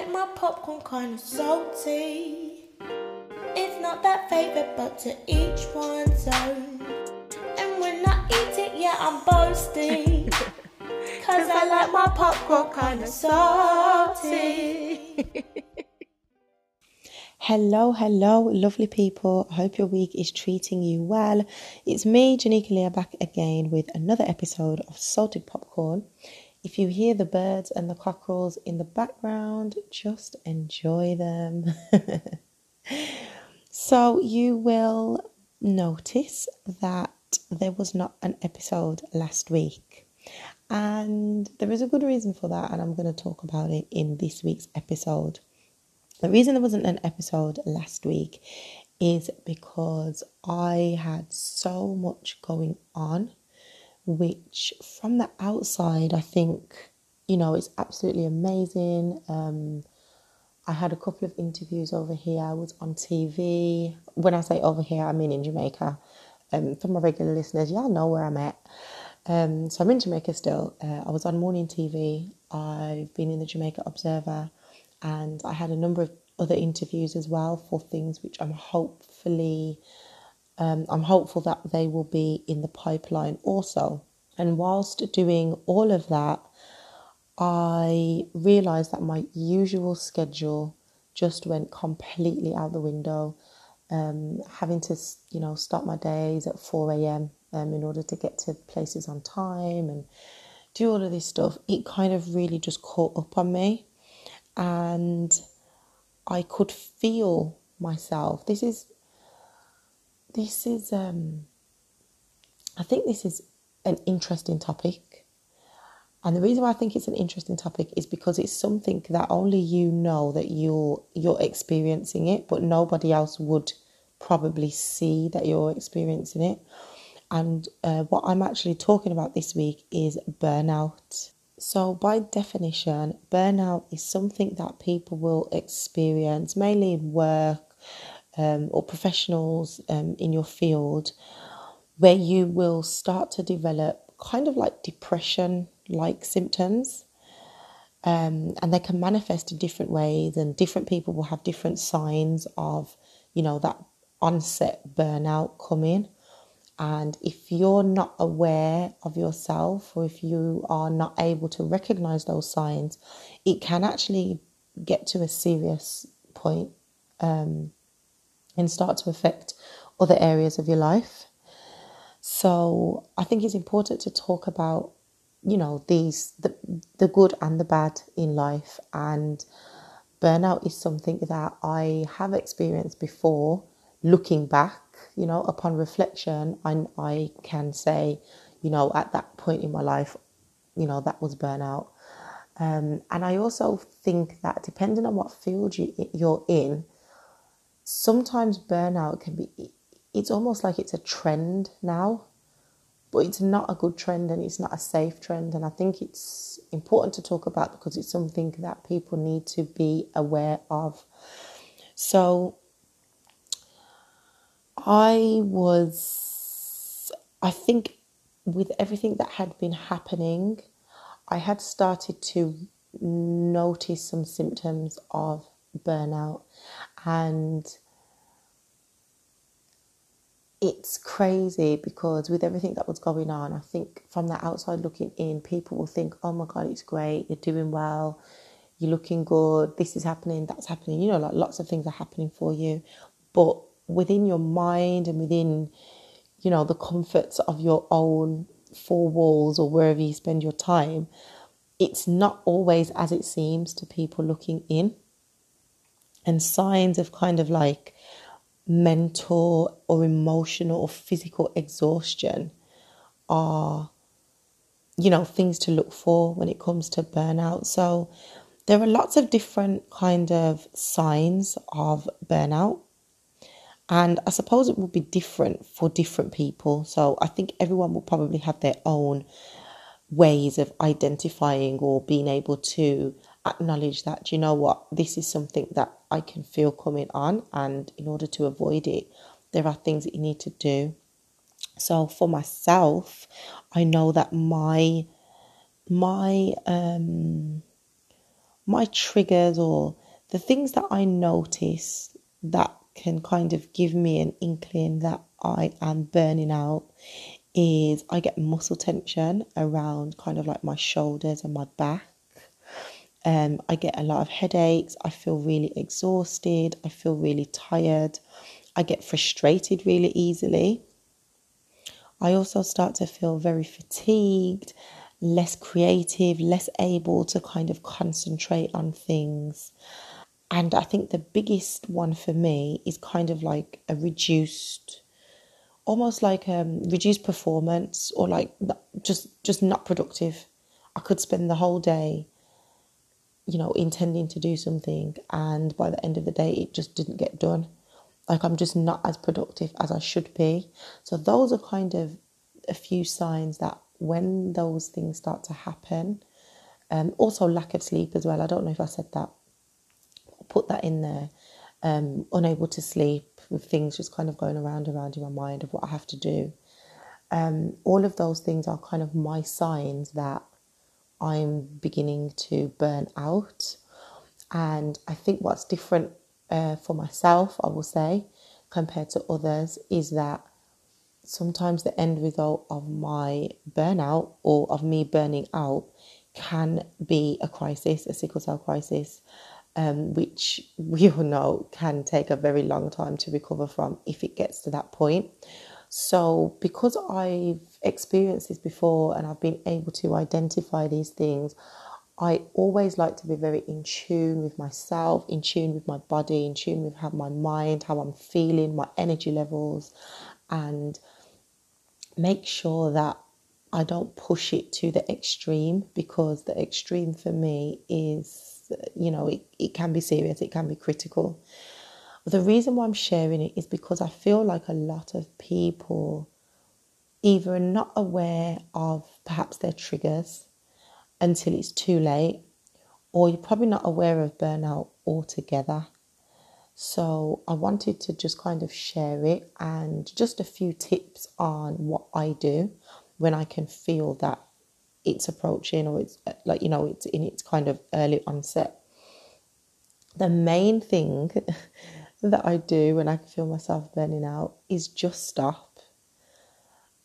like my popcorn kind of salty. It's not that favorite, but to each one's own. And when I eat it, yeah, I'm boasting. Cause I like my popcorn kind of salty. Hello, hello, lovely people. I hope your week is treating you well. It's me, Janika Leah, back again with another episode of Salted Popcorn. If you hear the birds and the cockerels in the background, just enjoy them. so, you will notice that there was not an episode last week. And there is a good reason for that, and I'm going to talk about it in this week's episode. The reason there wasn't an episode last week is because I had so much going on which from the outside, I think, you know, it's absolutely amazing. Um, I had a couple of interviews over here. I was on TV. When I say over here, I mean in Jamaica. Um, for my regular listeners, y'all know where I'm at. Um, so I'm in Jamaica still. Uh, I was on morning TV. I've been in the Jamaica Observer, and I had a number of other interviews as well for things which I'm hopefully um, I'm hopeful that they will be in the pipeline also. And whilst doing all of that, I realized that my usual schedule just went completely out the window. Um, having to, you know, start my days at 4 a.m. Um, in order to get to places on time and do all of this stuff, it kind of really just caught up on me. And I could feel myself. This is this is um, I think this is an interesting topic. And the reason why I think it's an interesting topic is because it's something that only you know that you're you're experiencing it, but nobody else would probably see that you're experiencing it. And uh, what I'm actually talking about this week is burnout. So, by definition, burnout is something that people will experience mainly in work, um, or professionals um, in your field where you will start to develop kind of like depression like symptoms. Um, and they can manifest in different ways, and different people will have different signs of, you know, that onset burnout coming. And if you're not aware of yourself, or if you are not able to recognize those signs, it can actually get to a serious point um, and start to affect other areas of your life. So I think it's important to talk about, you know, these the the good and the bad in life and burnout is something that I have experienced before looking back, you know, upon reflection and I can say, you know, at that point in my life, you know, that was burnout. Um, and I also think that depending on what field you, you're in, sometimes burnout can be it's almost like it's a trend now but it's not a good trend and it's not a safe trend. And i think it's important to talk about because it's something that people need to be aware of. So i was i think with everything that had been happening i had started to notice some symptoms of burnout. And it's crazy because with everything that was going on, I think from the outside looking in, people will think, oh my God, it's great, you're doing well, you're looking good, this is happening, that's happening. You know, like lots of things are happening for you. But within your mind and within, you know, the comforts of your own four walls or wherever you spend your time, it's not always as it seems to people looking in. And signs of kind of like mental or emotional or physical exhaustion are you know things to look for when it comes to burnout. So there are lots of different kind of signs of burnout. And i suppose it will be different for different people. So i think everyone will probably have their own ways of identifying or being able to acknowledge that you know what this is something that I can feel coming on and in order to avoid it there are things that you need to do so for myself I know that my my um my triggers or the things that I notice that can kind of give me an inkling that I am burning out is I get muscle tension around kind of like my shoulders and my back. Um, I get a lot of headaches. I feel really exhausted. I feel really tired. I get frustrated really easily. I also start to feel very fatigued, less creative, less able to kind of concentrate on things. And I think the biggest one for me is kind of like a reduced, almost like a um, reduced performance or like just just not productive. I could spend the whole day, you know, intending to do something, and by the end of the day, it just didn't get done. Like I'm just not as productive as I should be. So those are kind of a few signs that when those things start to happen, um, also lack of sleep as well. I don't know if I said that put that in there. Um, unable to sleep with things just kind of going around around in my mind of what I have to do. Um, all of those things are kind of my signs that I'm beginning to burn out. And I think what's different uh, for myself, I will say, compared to others, is that sometimes the end result of my burnout or of me burning out can be a crisis, a sickle cell crisis um, which we all know can take a very long time to recover from if it gets to that point. So, because I've experienced this before and I've been able to identify these things, I always like to be very in tune with myself, in tune with my body, in tune with how my mind, how I'm feeling, my energy levels, and make sure that I don't push it to the extreme because the extreme for me is you know, it, it can be serious, it can be critical. The reason why I'm sharing it is because I feel like a lot of people either are not aware of perhaps their triggers until it's too late, or you're probably not aware of burnout altogether. So I wanted to just kind of share it and just a few tips on what I do when I can feel that it's approaching or it's uh, like you know it's in its kind of early onset the main thing that i do when i feel myself burning out is just stop.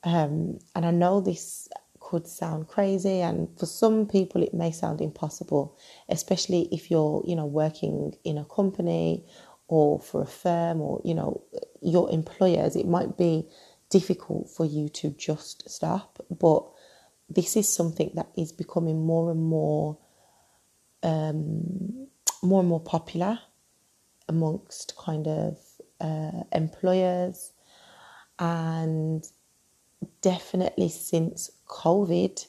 Um, and i know this could sound crazy and for some people it may sound impossible especially if you're you know working in a company or for a firm or you know your employers it might be difficult for you to just stop. But this is something that is becoming more and more um, more and more popular amongst kind of uh, employers and definitely since covid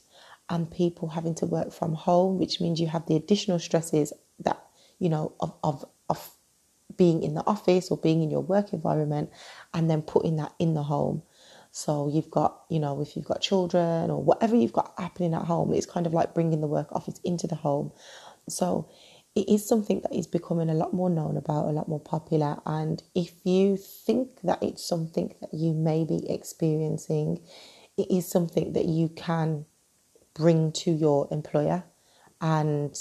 and people having to work from home which means you have the additional stresses that you know of, of, of being in the office or being in your work environment and then putting that in the home so you've got, you know, if you've got children or whatever you've got happening at home, it's kind of like bringing the work office into the home. So it is something that is becoming a lot more known about, a lot more popular. And if you think that it's something that you may be experiencing, it is something that you can bring to your employer and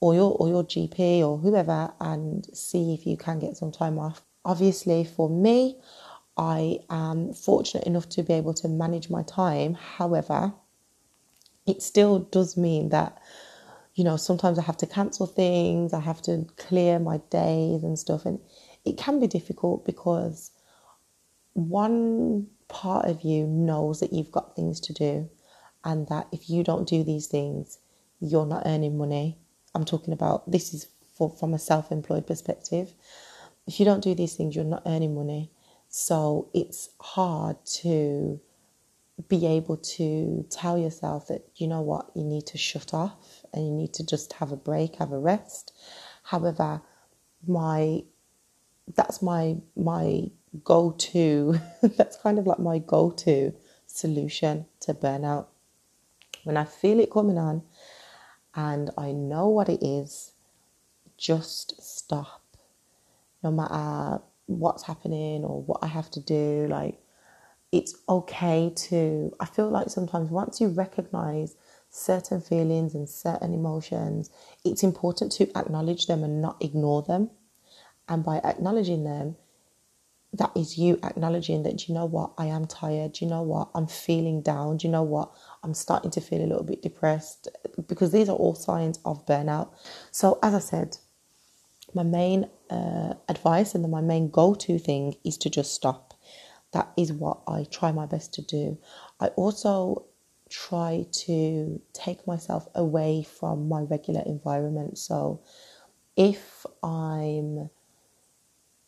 or your or your GP or whoever and see if you can get some time off. Obviously for me, I am fortunate enough to be able to manage my time. However, it still does mean that, you know, sometimes I have to cancel things, I have to clear my days and stuff. And it can be difficult because one part of you knows that you've got things to do and that if you don't do these things, you're not earning money. I'm talking about this is for, from a self employed perspective. If you don't do these things, you're not earning money. So it's hard to be able to tell yourself that, you know what, you need to shut off and you need to just have a break, have a rest. However, my that's my my go-to that's kind of like my go-to solution to burnout when i feel it coming on and i know what it is just stop no matter what's happening or what I have to do. Like, it's okay to, I feel like sometimes once you recognize certain feelings and certain emotions, it's important to acknowledge them and not ignore them. And by acknowledging them, that is you acknowledging that you know what I am tired. you know what I'm feeling down. Do you know what I'm starting to feel a little bit depressed because these are all signs of burnout. So as I said, my main uh, advice and my main go-to thing is to just stop. That is what I try my best to do. I also try to take myself away from my regular environment. So if I'm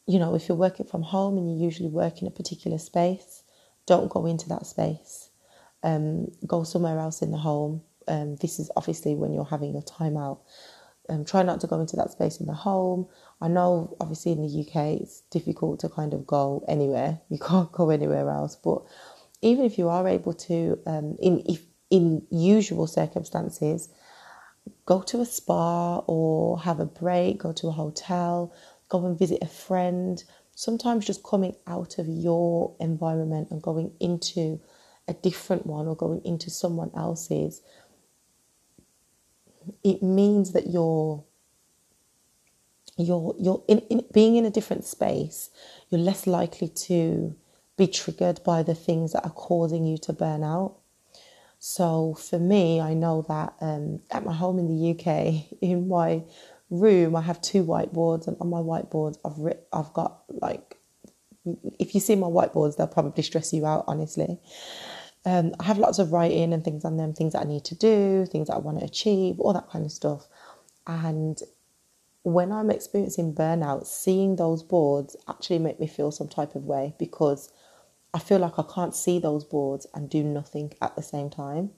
you know, if you're working from home and you usually work in a particular space, don't go into that space. Um, go somewhere else in the home. Um, this is obviously when you're having your time out. Um, try not to go into that space in the home. I know, obviously, in the UK, it's difficult to kind of go anywhere. You can't go anywhere else. But even if you are able to, um, in if in usual circumstances, go to a spa or have a break, go to a hotel, go and visit a friend. Sometimes just coming out of your environment and going into a different one or going into someone else's, it means that you're you're you're in, in being in a different space, you're less likely to be triggered by the things that are causing you to burn out. So for me, I know that um, at my home in the UK, in my room, I have two whiteboards, and on my whiteboards, I've writ- I've got like, if you see my whiteboards, they'll probably stress you out. Honestly, um, I have lots of writing and things on them, things that I need to do, things that I want to achieve, all that kind of stuff. And when I'm experiencing burnout, seeing those boards actually make me feel some type of way because I feel like I can't see those boards and do nothing at the same time.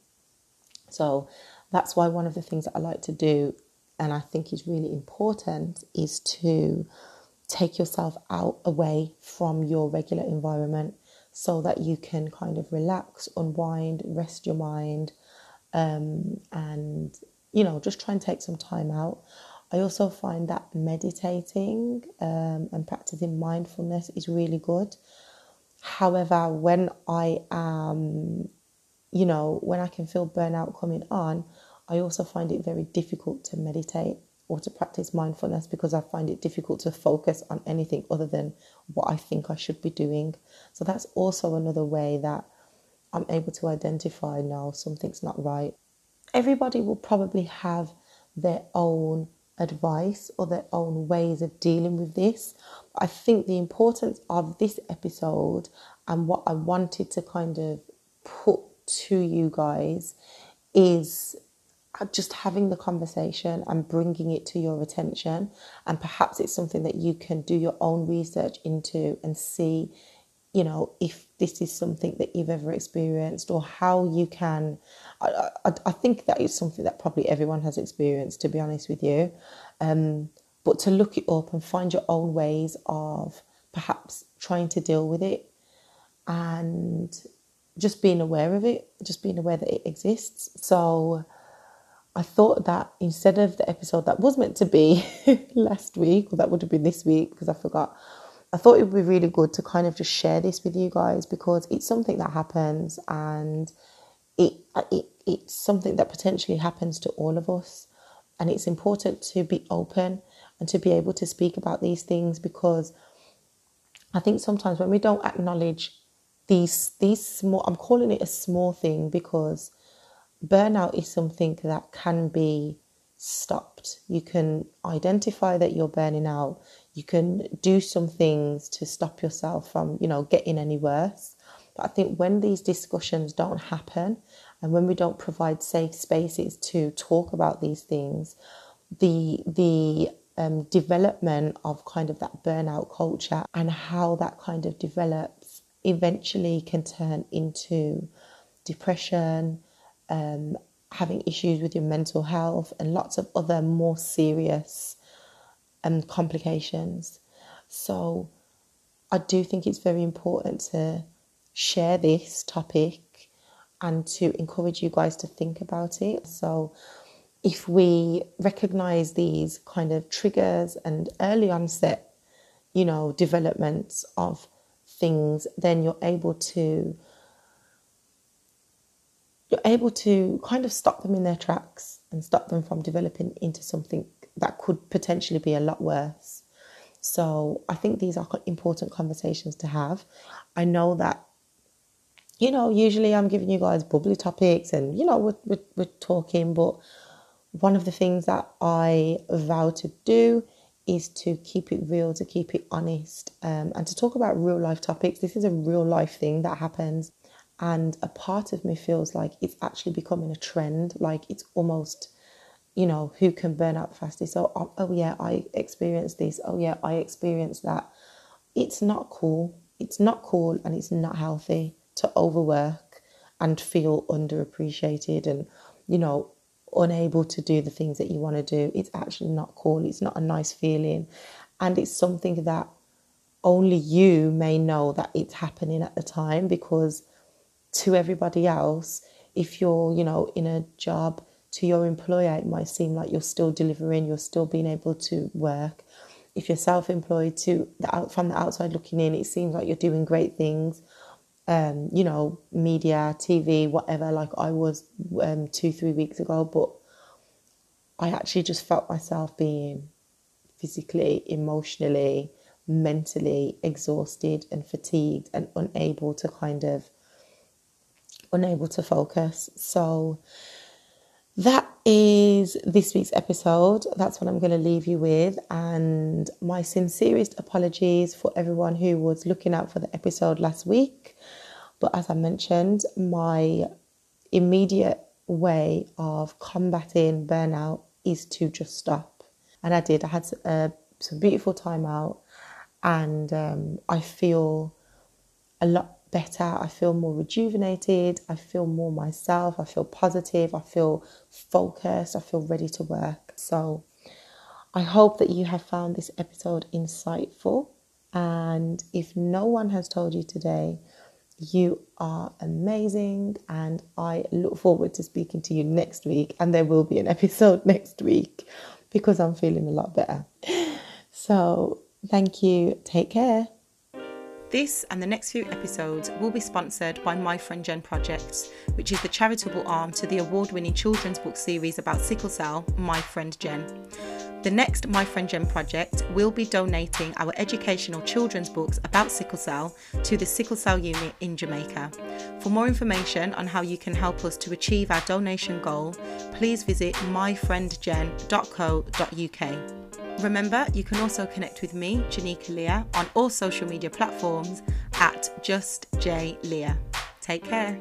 So that's why one of the things that I like to do and I think is really important is to take yourself out away from your regular environment so that you can kind of relax, unwind, rest your mind, um, and you know, just try and take some time out. I also find that meditating um, and practicing mindfulness is really good. However, when I am, you know, when I can feel burnout coming on, I also find it very difficult to meditate or to practice mindfulness because I find it difficult to focus on anything other than what I think I should be doing. So that's also another way that I'm able to identify now something's not right. Everybody will probably have their own advice or their own ways of dealing with this. I think the importance of this episode and what I wanted to kind of put to you guys is just having the conversation and bringing it to your attention. And perhaps it's something that you can do your own research into and see, you know, if this is something that you've ever experienced or how you can. I, I, I think that is something that probably everyone has experienced, to be honest with you. Um, but to look it up and find your own ways of perhaps trying to deal with it and just being aware of it, just being aware that it exists. So, I thought that instead of the episode that was meant to be last week, or that would have been this week because I forgot, I thought it would be really good to kind of just share this with you guys because it's something that happens and it, it it's something that potentially happens to all of us. And it's important to be open and to be able to speak about these things because I think sometimes when we don't acknowledge these these small I'm calling it a small thing because burnout is something that can be stopped. You can identify that you're burning out. You can do some things to stop yourself from, you know, getting any worse. But I think when these discussions don't happen and when we don't provide safe spaces to talk about these things, the the um, development of kind of that burnout culture and how that kind of develops eventually can turn into depression, um, having issues with your mental health, and lots of other more serious um, complications. So, I do think it's very important to share this topic and to encourage you guys to think about it. So, if we recognize these kind of triggers and early onset, you know, developments of things, then you're able to you're able to kind of stop them in their tracks and stop them from developing into something that could potentially be a lot worse. So I think these are important conversations to have. I know that, you know, usually I'm giving you guys bubbly topics and, you know, we're, we're, we're talking, but one of the things that I vow to do is to keep it real, to keep it honest, um, and to talk about real life topics. This is a real life thing that happens. And a part of me feels like it's actually becoming a trend. Like it's almost, you know, who can burn out fastest. So, oh, oh yeah, I experienced this. Oh yeah, I experienced that. It's not cool. It's not cool and it's not healthy to overwork and feel underappreciated and, you know, unable to do the things that you want to do. It's actually not cool. It's not a nice feeling. And it's something that only you may know that it's happening at the time because to everybody else, if you're, you know, in a job to your employer, it might seem like you're still delivering, you're still being able to work. If you're self-employed, to the out from the outside looking in, it seems like you're doing great things. Um, you know, media, TV, whatever. Like I was um, two, three weeks ago, but I actually just felt myself being physically, emotionally, mentally exhausted and fatigued and unable to kind of unable to focus. So that is this week's episode. That's what I'm going to leave you with. And my sincerest apologies for everyone who was looking out for the episode last week. But as I mentioned, my immediate way of combating burnout is to just stop. And I did. I had uh, some beautiful time out, and um, I feel a lot better. I feel more rejuvenated. I feel more myself. I feel positive. I feel focused. I feel ready to work. So I hope that you have found this episode insightful. And if no one has told you today, you are amazing. And I look forward to speaking to you next week. And there will be an episode next week because I'm feeling a lot better. So thank you. Take care. This and the next few episodes will be sponsored by My Friend Jen Projects, which is the charitable arm to the award winning children's book series about sickle cell, My Friend Jen. The next My Friend Jen project will be donating our educational children's books about sickle cell to the Sickle Cell Unit in Jamaica. For more information on how you can help us to achieve our donation goal, please visit myfriendjen.co.uk. Remember, you can also connect with me, Janika Leah, on all social media platforms at Just J Leah. Take care.